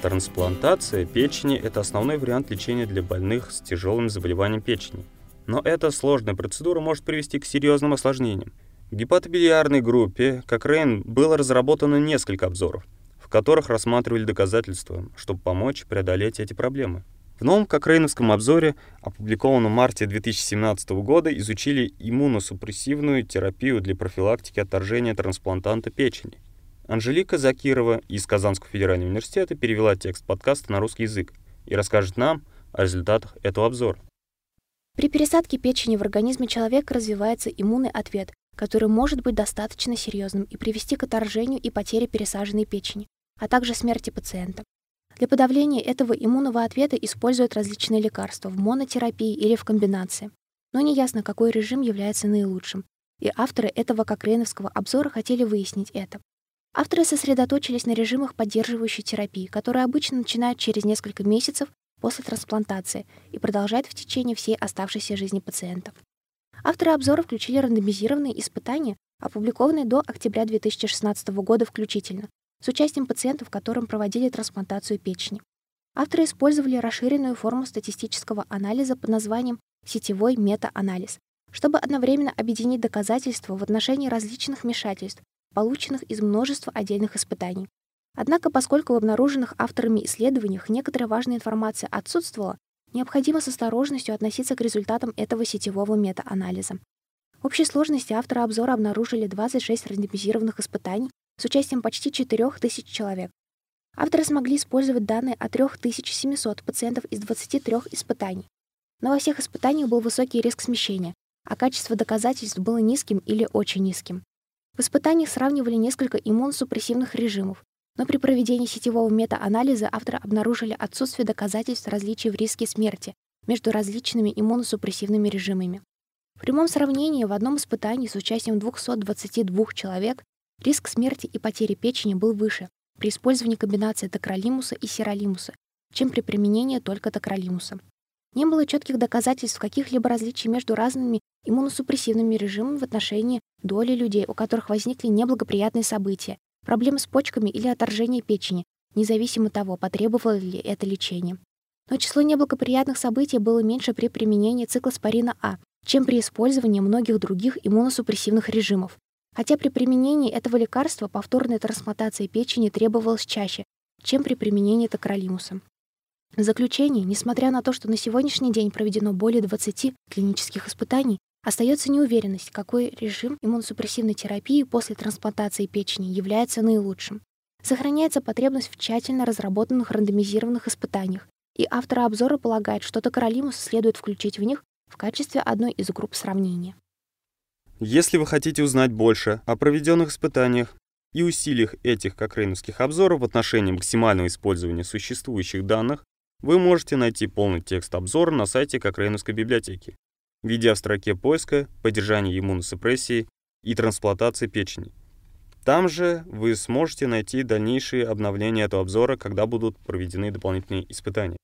Трансплантация печени – это основной вариант лечения для больных с тяжелым заболеванием печени. Но эта сложная процедура может привести к серьезным осложнениям. В гепатобилиарной группе Кокрейн было разработано несколько обзоров, в которых рассматривали доказательства, чтобы помочь преодолеть эти проблемы. В новом Кокрейновском обзоре, опубликованном в марте 2017 года, изучили иммуносупрессивную терапию для профилактики отторжения трансплантанта печени. Анжелика Закирова из Казанского федерального университета перевела текст подкаста на русский язык и расскажет нам о результатах этого обзора. При пересадке печени в организме человека развивается иммунный ответ, который может быть достаточно серьезным и привести к отторжению и потере пересаженной печени, а также смерти пациента. Для подавления этого иммунного ответа используют различные лекарства в монотерапии или в комбинации. Но неясно, какой режим является наилучшим. И авторы этого кокрейновского обзора хотели выяснить это. Авторы сосредоточились на режимах поддерживающей терапии, которые обычно начинают через несколько месяцев после трансплантации и продолжают в течение всей оставшейся жизни пациентов. Авторы обзора включили рандомизированные испытания, опубликованные до октября 2016 года включительно, с участием пациентов, которым проводили трансплантацию печени. Авторы использовали расширенную форму статистического анализа под названием сетевой мета-анализ, чтобы одновременно объединить доказательства в отношении различных вмешательств, полученных из множества отдельных испытаний. Однако, поскольку в обнаруженных авторами исследованиях некоторая важная информация отсутствовала, необходимо с осторожностью относиться к результатам этого сетевого мета-анализа. В общей сложности авторы обзора обнаружили 26 рандомизированных испытаний с участием почти 4000 человек. Авторы смогли использовать данные о 3700 пациентов из 23 испытаний. Но во всех испытаниях был высокий риск смещения, а качество доказательств было низким или очень низким. В испытаниях сравнивали несколько иммуносупрессивных режимов, но при проведении сетевого мета-анализа авторы обнаружили отсутствие доказательств различий в риске смерти между различными иммуносупрессивными режимами. В прямом сравнении в одном испытании с участием 222 человек риск смерти и потери печени был выше при использовании комбинации токролимуса и сиролимуса, чем при применении только токролимуса. Не было четких доказательств каких-либо различий между разными иммуносупрессивными режимами в отношении доли людей, у которых возникли неблагоприятные события, проблемы с почками или отторжение печени, независимо того, потребовало ли это лечение. Но число неблагоприятных событий было меньше при применении циклоспорина А, чем при использовании многих других иммуносупрессивных режимов. Хотя при применении этого лекарства повторная трансплантация печени требовалась чаще, чем при применении токролимуса. В заключение, несмотря на то, что на сегодняшний день проведено более 20 клинических испытаний, остается неуверенность, какой режим иммуносупрессивной терапии после трансплантации печени является наилучшим. Сохраняется потребность в тщательно разработанных рандомизированных испытаниях, и авторы обзора полагают, что токаролимус следует включить в них в качестве одной из групп сравнения. Если вы хотите узнать больше о проведенных испытаниях и усилиях этих кокрейновских обзоров в отношении максимального использования существующих данных, вы можете найти полный текст обзора на сайте Кокрейновской библиотеки, введя в строке поиска «Поддержание иммуносупрессии и трансплантации печени». Там же вы сможете найти дальнейшие обновления этого обзора, когда будут проведены дополнительные испытания.